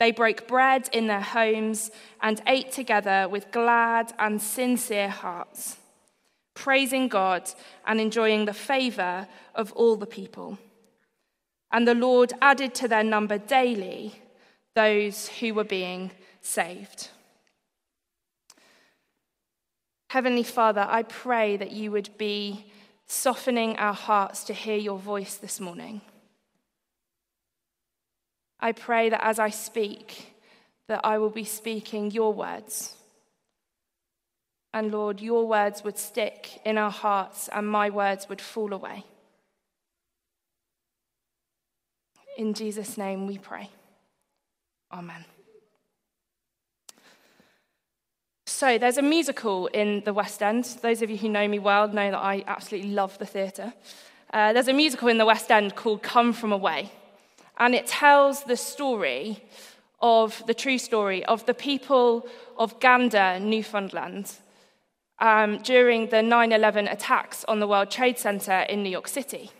They broke bread in their homes and ate together with glad and sincere hearts, praising God and enjoying the favor of all the people. And the Lord added to their number daily those who were being saved. Heavenly Father, I pray that you would be softening our hearts to hear your voice this morning. I pray that as I speak, that I will be speaking your words. And Lord, your words would stick in our hearts and my words would fall away. In Jesus' name we pray. Amen. So, there's a musical in the West End. Those of you who know me well know that I absolutely love the theatre. Uh, there's a musical in the West End called Come From Away and it tells the story of the true story of the people of Gander, Newfoundland, um, during the 9 11 attacks on the World Trade Center in New York City.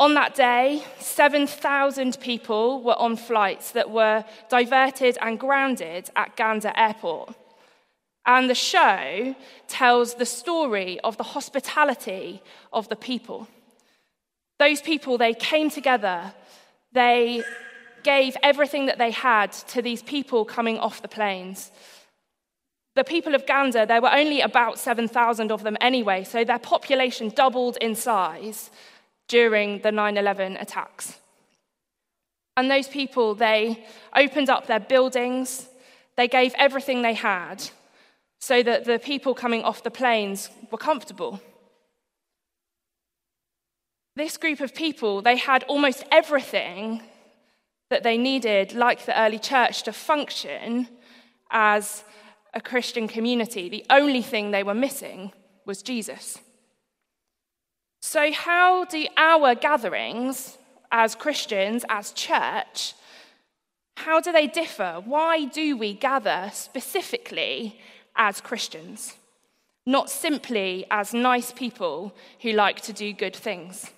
On that day, 7,000 people were on flights that were diverted and grounded at Gander Airport. And the show tells the story of the hospitality of the people. Those people, they came together they gave everything that they had to these people coming off the planes. The people of Gander, there were only about 7,000 of them anyway, so their population doubled in size during the 9 11 attacks. And those people, they opened up their buildings, they gave everything they had so that the people coming off the planes were comfortable. This group of people, they had almost everything that they needed, like the early church, to function as a Christian community. The only thing they were missing was Jesus. So, how do our gatherings as Christians, as church, how do they differ? Why do we gather specifically as Christians, not simply as nice people who like to do good things?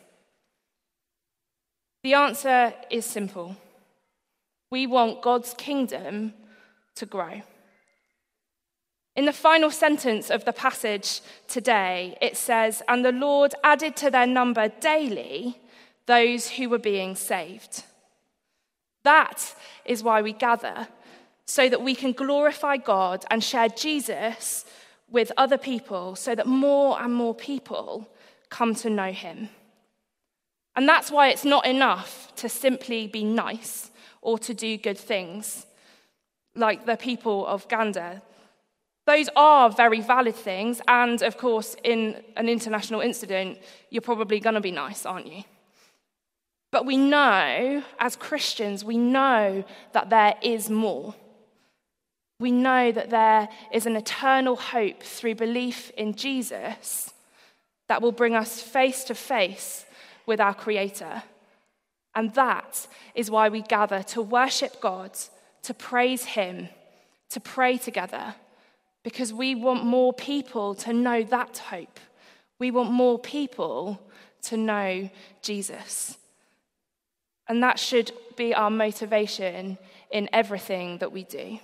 The answer is simple we want God's kingdom to grow. In the final sentence of the passage today, it says, And the Lord added to their number daily those who were being saved. That is why we gather, so that we can glorify God and share Jesus with other people, so that more and more people come to know him. And that's why it's not enough to simply be nice or to do good things, like the people of Gander. Those are very valid things, and of course, in an international incident, you're probably going to be nice, aren't you? But we know, as Christians, we know that there is more. We know that there is an eternal hope through belief in Jesus that will bring us face to face with our Creator. And that is why we gather to worship God, to praise Him, to pray together, because we want more people to know that hope. We want more people to know Jesus. And that should be our motivation in everything that we do.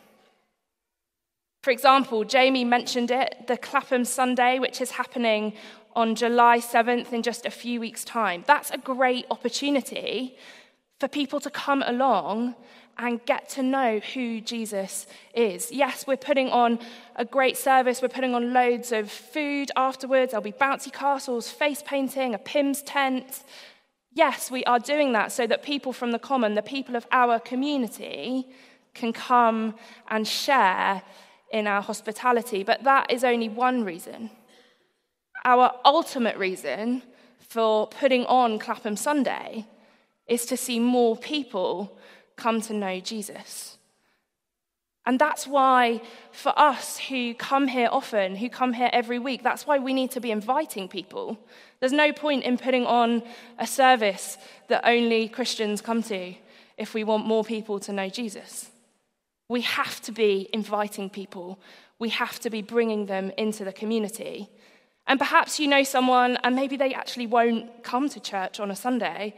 For example, Jamie mentioned it the Clapham Sunday, which is happening on July 7th in just a few weeks' time. That's a great opportunity for people to come along and get to know who Jesus is. Yes, we're putting on a great service, we're putting on loads of food afterwards, there'll be bouncy castles, face painting, a Pimm's tent. Yes, we are doing that so that people from the common, the people of our community, can come and share in our hospitality. But that is only one reason. Our ultimate reason for putting on Clapham Sunday is to see more people come to know Jesus. And that's why, for us who come here often, who come here every week, that's why we need to be inviting people. There's no point in putting on a service that only Christians come to if we want more people to know Jesus. We have to be inviting people, we have to be bringing them into the community. And perhaps you know someone, and maybe they actually won't come to church on a Sunday,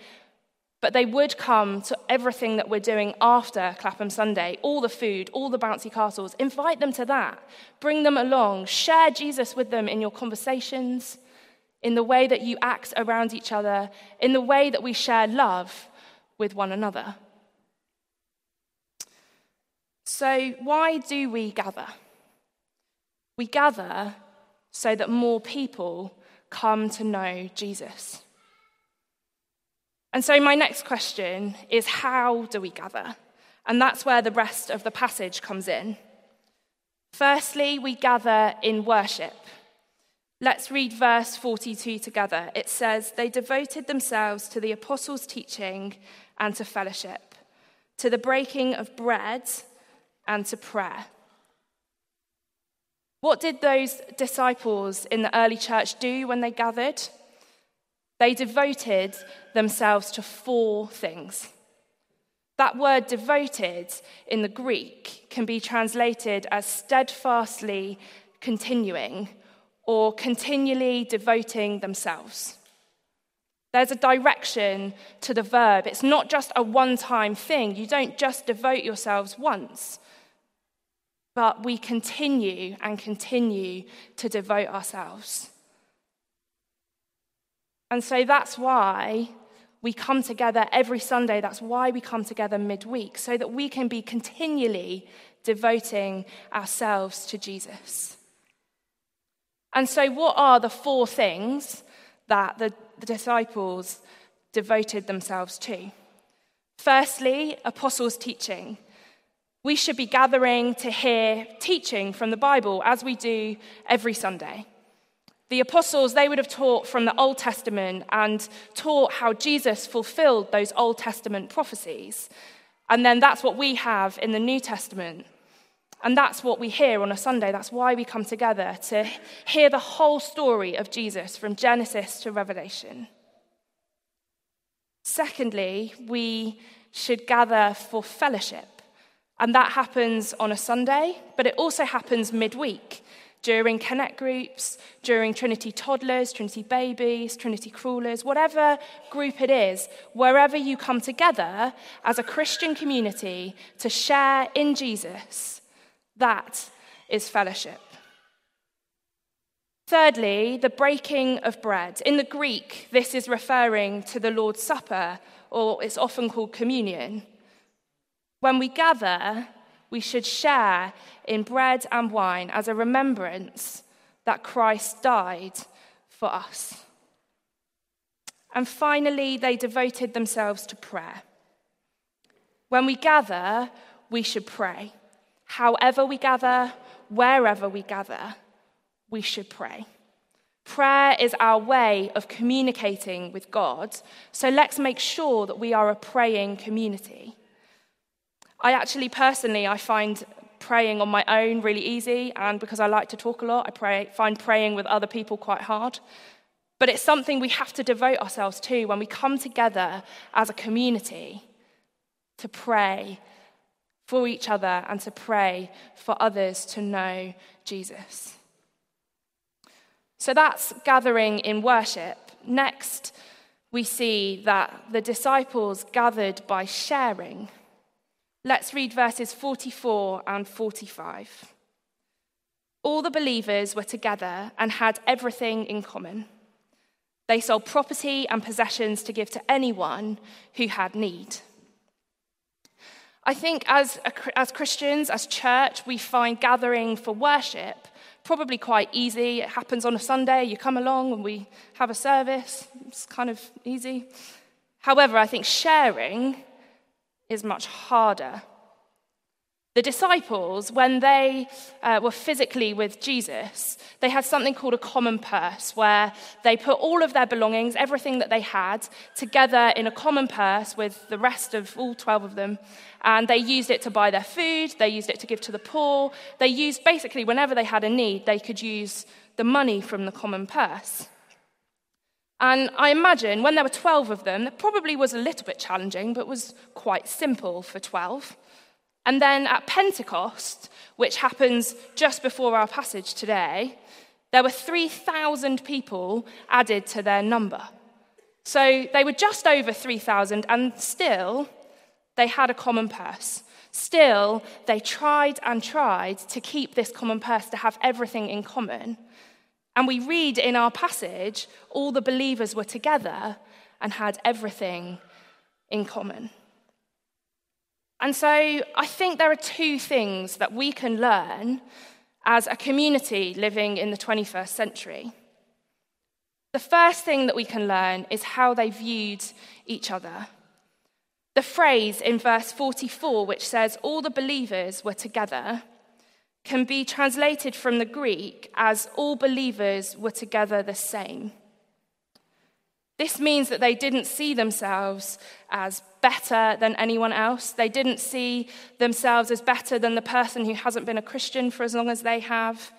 but they would come to everything that we're doing after Clapham Sunday all the food, all the bouncy castles. Invite them to that. Bring them along. Share Jesus with them in your conversations, in the way that you act around each other, in the way that we share love with one another. So, why do we gather? We gather so that more people come to know Jesus. And so, my next question is how do we gather? And that's where the rest of the passage comes in. Firstly, we gather in worship. Let's read verse 42 together. It says, They devoted themselves to the apostles' teaching and to fellowship, to the breaking of bread and to prayer. What did those disciples in the early church do when they gathered? They devoted themselves to four things. That word devoted in the Greek can be translated as steadfastly continuing or continually devoting themselves. There's a direction to the verb. It's not just a one time thing. You don't just devote yourselves once, but we continue and continue to devote ourselves. And so that's why we come together every Sunday. That's why we come together midweek, so that we can be continually devoting ourselves to Jesus. And so, what are the four things that the, the disciples devoted themselves to? Firstly, apostles' teaching. We should be gathering to hear teaching from the Bible as we do every Sunday. The apostles, they would have taught from the Old Testament and taught how Jesus fulfilled those Old Testament prophecies. And then that's what we have in the New Testament. And that's what we hear on a Sunday. That's why we come together to hear the whole story of Jesus from Genesis to Revelation. Secondly, we should gather for fellowship. And that happens on a Sunday, but it also happens midweek during connect groups, during Trinity toddlers, Trinity babies, Trinity crawlers, whatever group it is, wherever you come together as a Christian community to share in Jesus, that is fellowship. Thirdly, the breaking of bread. In the Greek, this is referring to the Lord's Supper, or it's often called communion. When we gather, we should share in bread and wine as a remembrance that Christ died for us. And finally, they devoted themselves to prayer. When we gather, we should pray. However, we gather, wherever we gather, we should pray. Prayer is our way of communicating with God, so let's make sure that we are a praying community. I actually personally I find praying on my own really easy, and because I like to talk a lot, I pray, find praying with other people quite hard. But it's something we have to devote ourselves to when we come together as a community to pray for each other and to pray for others to know Jesus. So that's gathering in worship. Next, we see that the disciples gathered by sharing. Let's read verses 44 and 45. All the believers were together and had everything in common. They sold property and possessions to give to anyone who had need. I think as, as Christians, as church, we find gathering for worship probably quite easy. It happens on a Sunday, you come along and we have a service. It's kind of easy. However, I think sharing is much harder. The disciples, when they uh, were physically with Jesus, they had something called a common purse where they put all of their belongings, everything that they had, together in a common purse with the rest of all 12 of them. And they used it to buy their food, they used it to give to the poor. They used basically, whenever they had a need, they could use the money from the common purse. And I imagine when there were 12 of them, it probably was a little bit challenging, but was quite simple for 12. And then at Pentecost, which happens just before our passage today, there were 3,000 people added to their number. So they were just over 3,000, and still they had a common purse. Still, they tried and tried to keep this common purse, to have everything in common. And we read in our passage, all the believers were together and had everything in common. And so I think there are two things that we can learn as a community living in the 21st century. The first thing that we can learn is how they viewed each other. The phrase in verse 44, which says, All the believers were together, can be translated from the Greek as, All believers were together the same. This means that they didn't see themselves as better than anyone else. They didn't see themselves as better than the person who hasn't been a Christian for as long as they have.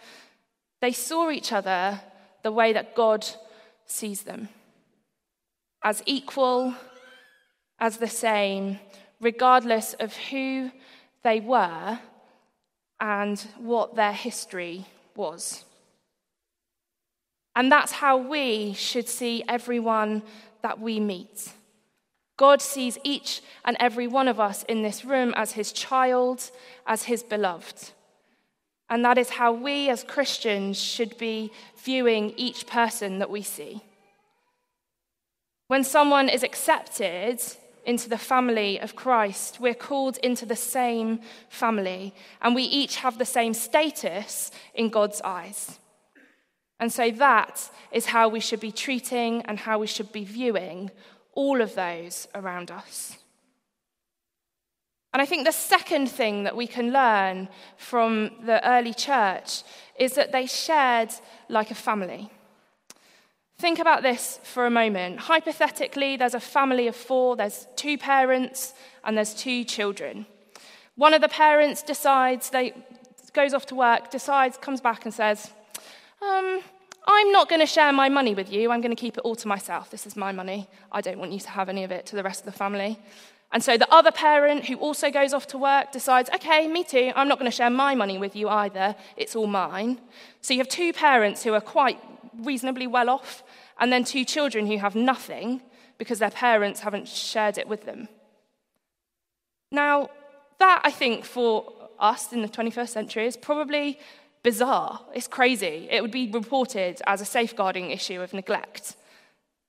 They saw each other the way that God sees them as equal, as the same, regardless of who they were and what their history was. And that's how we should see everyone that we meet. God sees each and every one of us in this room as his child, as his beloved. And that is how we as Christians should be viewing each person that we see. When someone is accepted into the family of Christ, we're called into the same family, and we each have the same status in God's eyes. And so that is how we should be treating and how we should be viewing all of those around us. And I think the second thing that we can learn from the early church is that they shared like a family. Think about this for a moment. Hypothetically, there's a family of four, there's two parents, and there's two children. One of the parents decides, they goes off to work, decides, comes back and says, um, I'm not going to share my money with you. I'm going to keep it all to myself. This is my money. I don't want you to have any of it to the rest of the family. And so the other parent, who also goes off to work, decides, okay, me too. I'm not going to share my money with you either. It's all mine. So you have two parents who are quite reasonably well off, and then two children who have nothing because their parents haven't shared it with them. Now, that I think for us in the 21st century is probably bizarre. It's crazy. It would be reported as a safeguarding issue of neglect.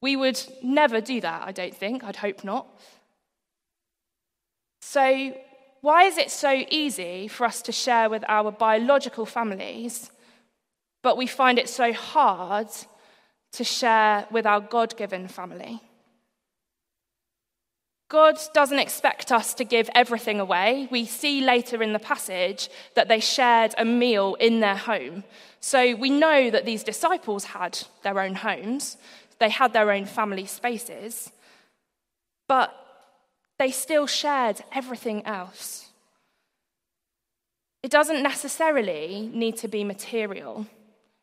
We would never do that, I don't think. I'd hope not. So, why is it so easy for us to share with our biological families, but we find it so hard to share with our God given family? God doesn't expect us to give everything away. We see later in the passage that they shared a meal in their home. So we know that these disciples had their own homes, they had their own family spaces, but they still shared everything else. It doesn't necessarily need to be material.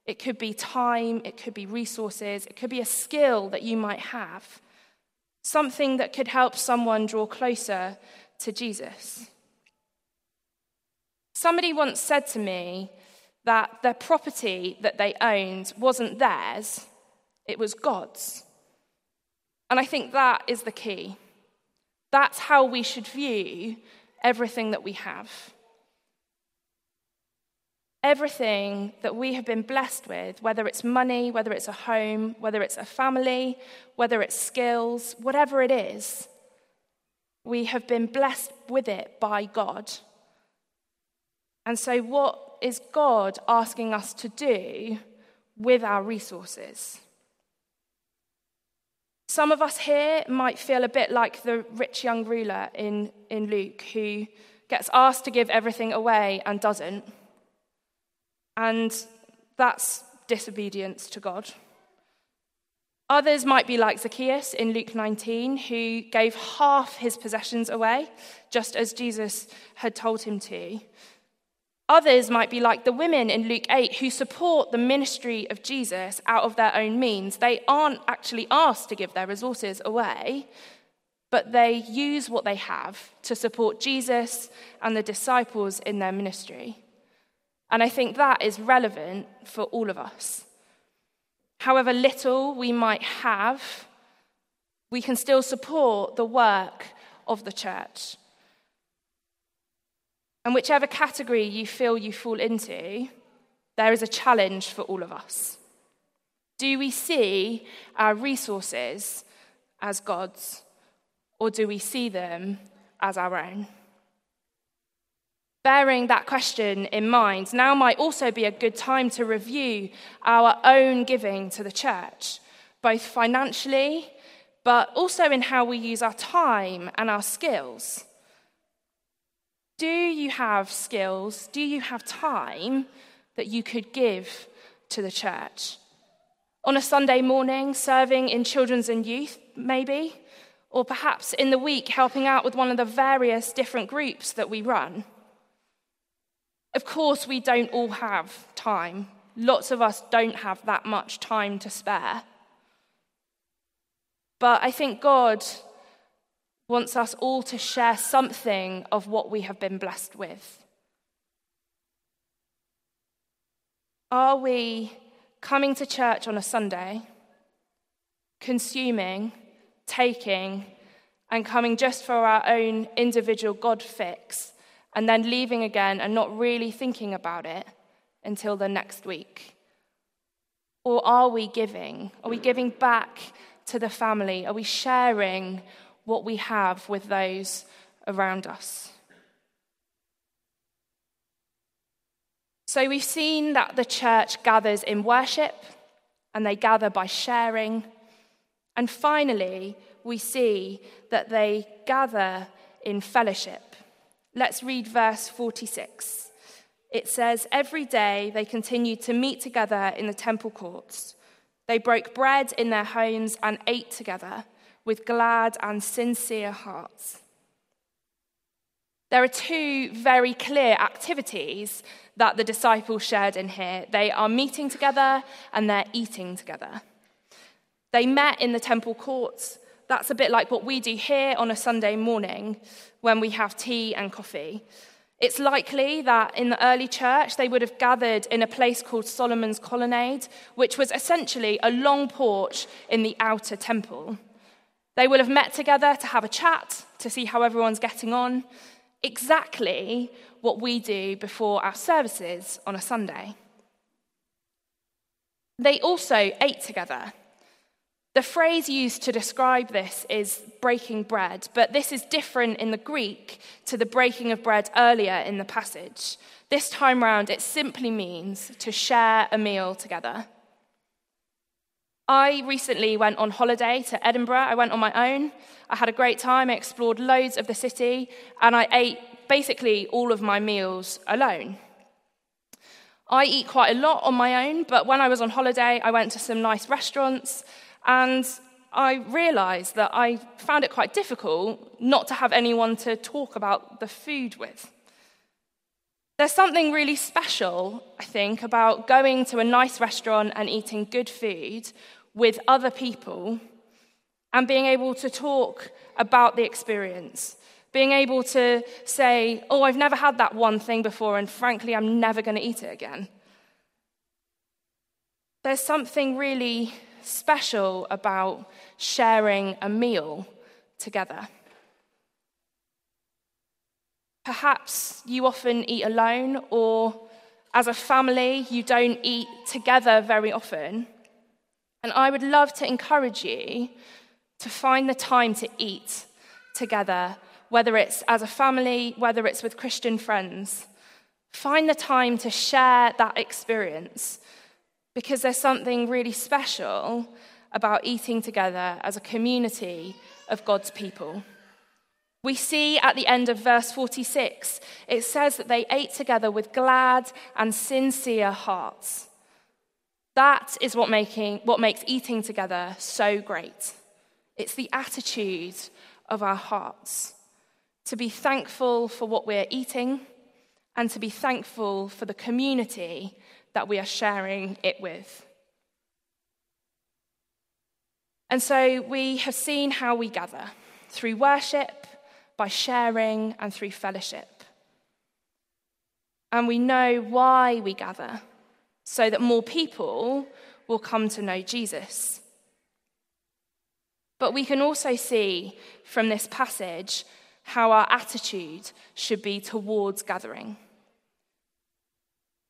It could be time, it could be resources, it could be a skill that you might have something that could help someone draw closer to Jesus. Somebody once said to me that the property that they owned wasn't theirs, it was God's. And I think that is the key. That's how we should view everything that we have. Everything that we have been blessed with, whether it's money, whether it's a home, whether it's a family, whether it's skills, whatever it is, we have been blessed with it by God. And so, what is God asking us to do with our resources? Some of us here might feel a bit like the rich young ruler in, in Luke who gets asked to give everything away and doesn't. And that's disobedience to God. Others might be like Zacchaeus in Luke 19, who gave half his possessions away, just as Jesus had told him to. Others might be like the women in Luke 8 who support the ministry of Jesus out of their own means. They aren't actually asked to give their resources away, but they use what they have to support Jesus and the disciples in their ministry. And I think that is relevant for all of us. However little we might have, we can still support the work of the church. And whichever category you feel you fall into, there is a challenge for all of us. Do we see our resources as God's, or do we see them as our own? Bearing that question in mind, now might also be a good time to review our own giving to the church, both financially, but also in how we use our time and our skills. Do you have skills? Do you have time that you could give to the church? On a Sunday morning, serving in children's and youth, maybe? Or perhaps in the week, helping out with one of the various different groups that we run? Of course, we don't all have time. Lots of us don't have that much time to spare. But I think God wants us all to share something of what we have been blessed with. Are we coming to church on a Sunday, consuming, taking, and coming just for our own individual God fix and then leaving again and not really thinking about it until the next week? Or are we giving? Are we giving back to the family? Are we sharing what we have with those around us? So we've seen that the church gathers in worship and they gather by sharing. And finally, we see that they gather in fellowship. Let's read verse 46. It says, Every day they continued to meet together in the temple courts. They broke bread in their homes and ate together with glad and sincere hearts. There are two very clear activities that the disciples shared in here. They are meeting together and they're eating together. They met in the temple courts that's a bit like what we do here on a Sunday morning when we have tea and coffee. It's likely that in the early church they would have gathered in a place called Solomon's Colonnade, which was essentially a long porch in the outer temple. They will have met together to have a chat, to see how everyone's getting on. Exactly what we do before our services on a Sunday. They also ate together. The phrase used to describe this is breaking bread, but this is different in the Greek to the breaking of bread earlier in the passage. This time round, it simply means to share a meal together. I recently went on holiday to Edinburgh. I went on my own. I had a great time. I explored loads of the city, and I ate basically all of my meals alone. I eat quite a lot on my own, but when I was on holiday, I went to some nice restaurants and I realized that I found it quite difficult not to have anyone to talk about the food with. There's something really special, I think, about going to a nice restaurant and eating good food with other people and being able to talk about the experience. Being able to say, Oh, I've never had that one thing before, and frankly, I'm never going to eat it again. There's something really special about sharing a meal together. Perhaps you often eat alone, or as a family, you don't eat together very often. And I would love to encourage you to find the time to eat together, whether it's as a family, whether it's with Christian friends. Find the time to share that experience because there's something really special about eating together as a community of God's people. We see at the end of verse 46, it says that they ate together with glad and sincere hearts. That is what, making, what makes eating together so great. It's the attitude of our hearts to be thankful for what we're eating and to be thankful for the community that we are sharing it with. And so we have seen how we gather through worship by sharing and through fellowship. And we know why we gather, so that more people will come to know Jesus. But we can also see from this passage how our attitude should be towards gathering.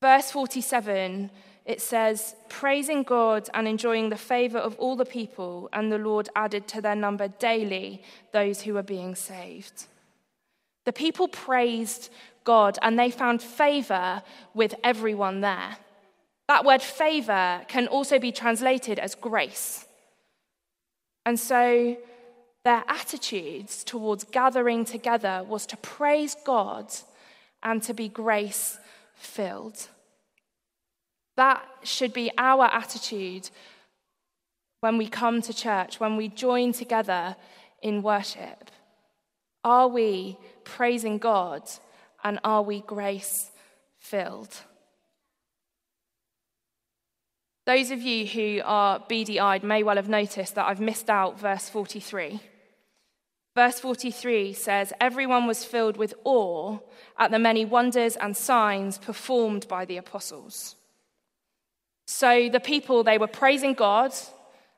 Verse 47 it says, praising God and enjoying the favor of all the people, and the Lord added to their number daily those who were being saved. The people praised God and they found favor with everyone there. That word favor can also be translated as grace. And so their attitudes towards gathering together was to praise God and to be grace filled. That should be our attitude when we come to church, when we join together in worship. Are we praising God and are we grace filled? Those of you who are beady eyed may well have noticed that I've missed out verse 43. Verse 43 says, Everyone was filled with awe at the many wonders and signs performed by the apostles. So the people, they were praising God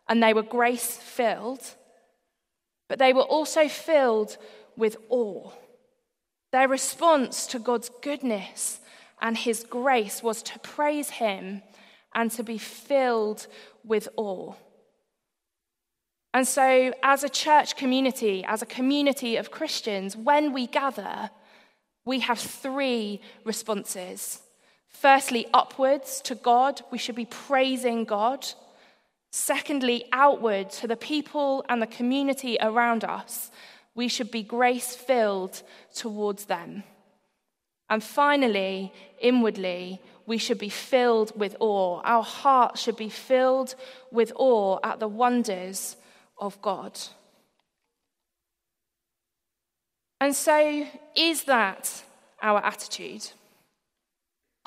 and they were grace filled, but they were also filled with awe. Their response to God's goodness and his grace was to praise him and to be filled with awe. And so, as a church community, as a community of Christians, when we gather, we have three responses. Firstly, upwards to God, we should be praising God. Secondly, outward to the people and the community around us, we should be grace filled towards them. And finally, inwardly, we should be filled with awe. Our heart should be filled with awe at the wonders of God. And so, is that our attitude?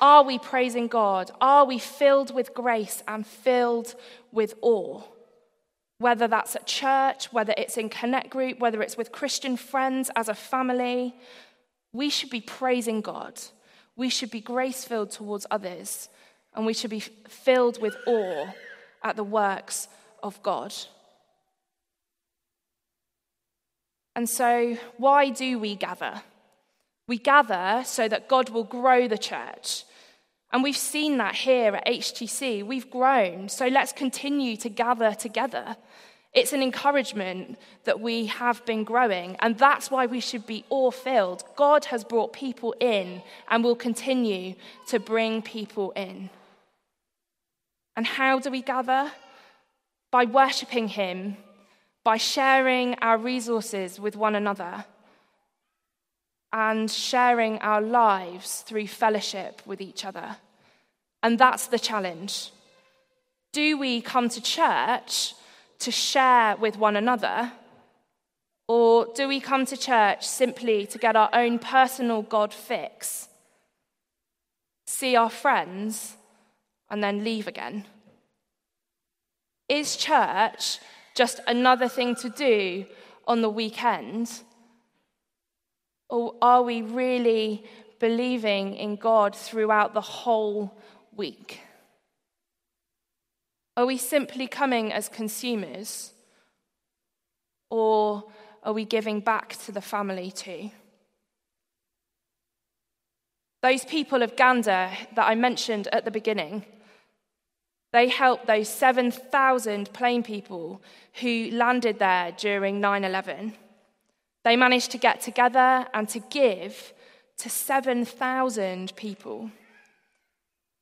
Are we praising God? Are we filled with grace and filled with awe? Whether that's at church, whether it's in Connect Group, whether it's with Christian friends as a family, we should be praising God. We should be grace filled towards others, and we should be filled with awe at the works of God. And so, why do we gather? We gather so that God will grow the church, and we've seen that here at HTC. We've grown, so let's continue to gather together. It's an encouragement that we have been growing, and that's why we should be awe filled. God has brought people in and will continue to bring people in. And how do we gather? By worshipping Him, by sharing our resources with one another, and sharing our lives through fellowship with each other. And that's the challenge. Do we come to church to share with one another? Or do we come to church simply to get our own personal God fix? See our friends and then leave again? Is church just another thing to do on the weekend? Or are we really believing in God throughout the whole week? Are we simply coming as consumers? Or are we giving back to the family too? Those people of Gander that I mentioned at the beginning, they helped those 7,000 plane people who landed there during 9 11. They managed to get together and to give to 7,000 people.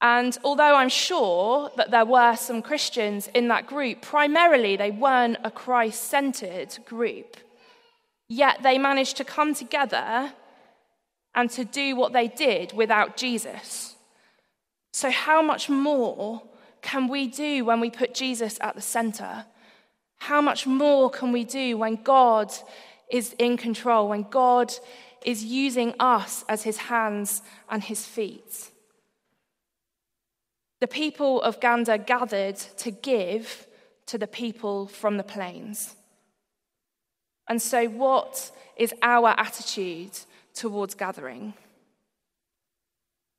And although I'm sure that there were some Christians in that group, primarily they weren't a Christ centered group. Yet they managed to come together and to do what they did without Jesus. So, how much more can we do when we put Jesus at the center? How much more can we do when God is in control, when God is using us as his hands and his feet? The people of Gander gathered to give to the people from the planes. And so, what is our attitude towards gathering?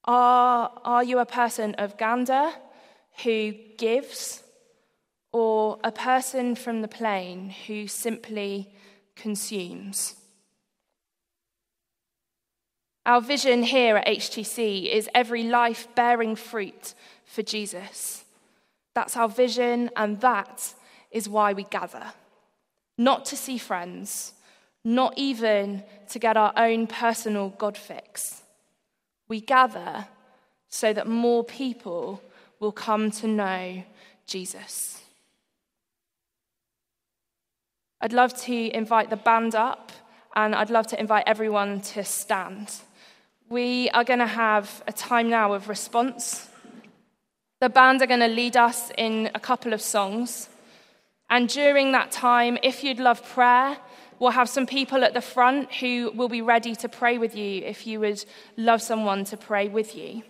Are, are you a person of Gander who gives, or a person from the plane who simply consumes? Our vision here at HTC is every life bearing fruit for Jesus. That's our vision, and that is why we gather. Not to see friends, not even to get our own personal God fix. We gather so that more people will come to know Jesus. I'd love to invite the band up, and I'd love to invite everyone to stand. We are going to have a time now of response. The band are going to lead us in a couple of songs. And during that time, if you'd love prayer, We'll have some people at the front who will be ready to pray with you if you would love someone to pray with you.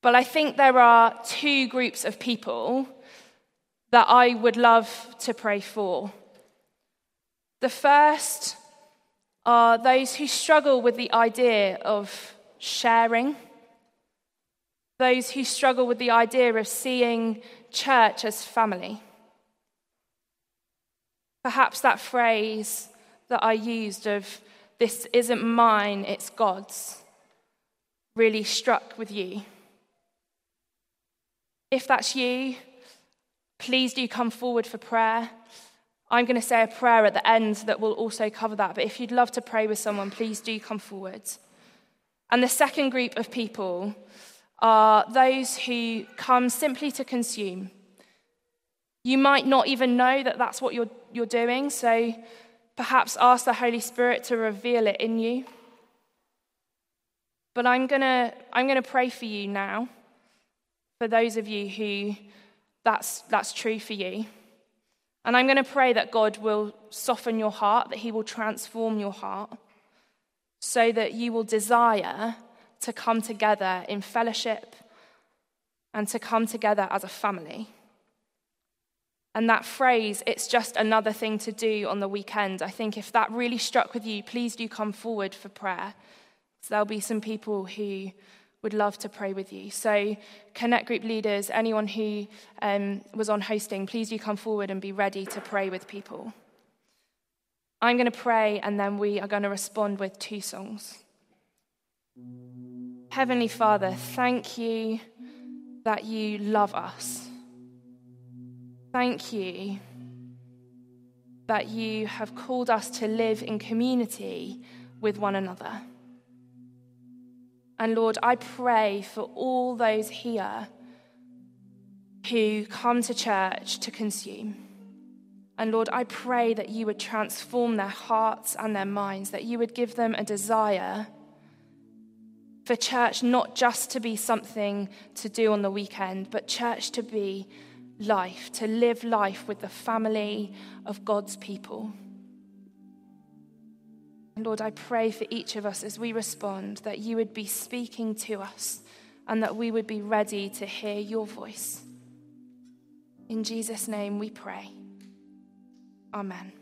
But I think there are two groups of people that I would love to pray for. The first are those who struggle with the idea of sharing, those who struggle with the idea of seeing church as family. Perhaps that phrase that I used of, this isn't mine, it's God's, really struck with you. If that's you, please do come forward for prayer. I'm going to say a prayer at the end that will also cover that. But if you'd love to pray with someone, please do come forward. And the second group of people are those who come simply to consume. You might not even know that that's what you're, you're doing, so perhaps ask the Holy Spirit to reveal it in you. But I'm going to I'm going to pray for you now, for those of you who that's, that's true for you. And I'm going to pray that God will soften your heart, that He will transform your heart, so that you will desire to come together in fellowship and to come together as a family. And that phrase, it's just another thing to do on the weekend. I think if that really struck with you, please do come forward for prayer. So there'll be some people who would love to pray with you. So, Connect Group leaders, anyone who um, was on hosting, please do come forward and be ready to pray with people. I'm going to pray and then we are going to respond with two songs. Heavenly Father, thank you that you love us. Thank you that you have called us to live in community with one another. And Lord, I pray for all those here who come to church to consume. And Lord, I pray that you would transform their hearts and their minds, that you would give them a desire for church not just to be something to do on the weekend, but church to be life, to live life with the family of God's people. Lord, I pray for each of us as we respond that you would be speaking to us and that we would be ready to hear your voice. In Jesus' name we pray. Amen.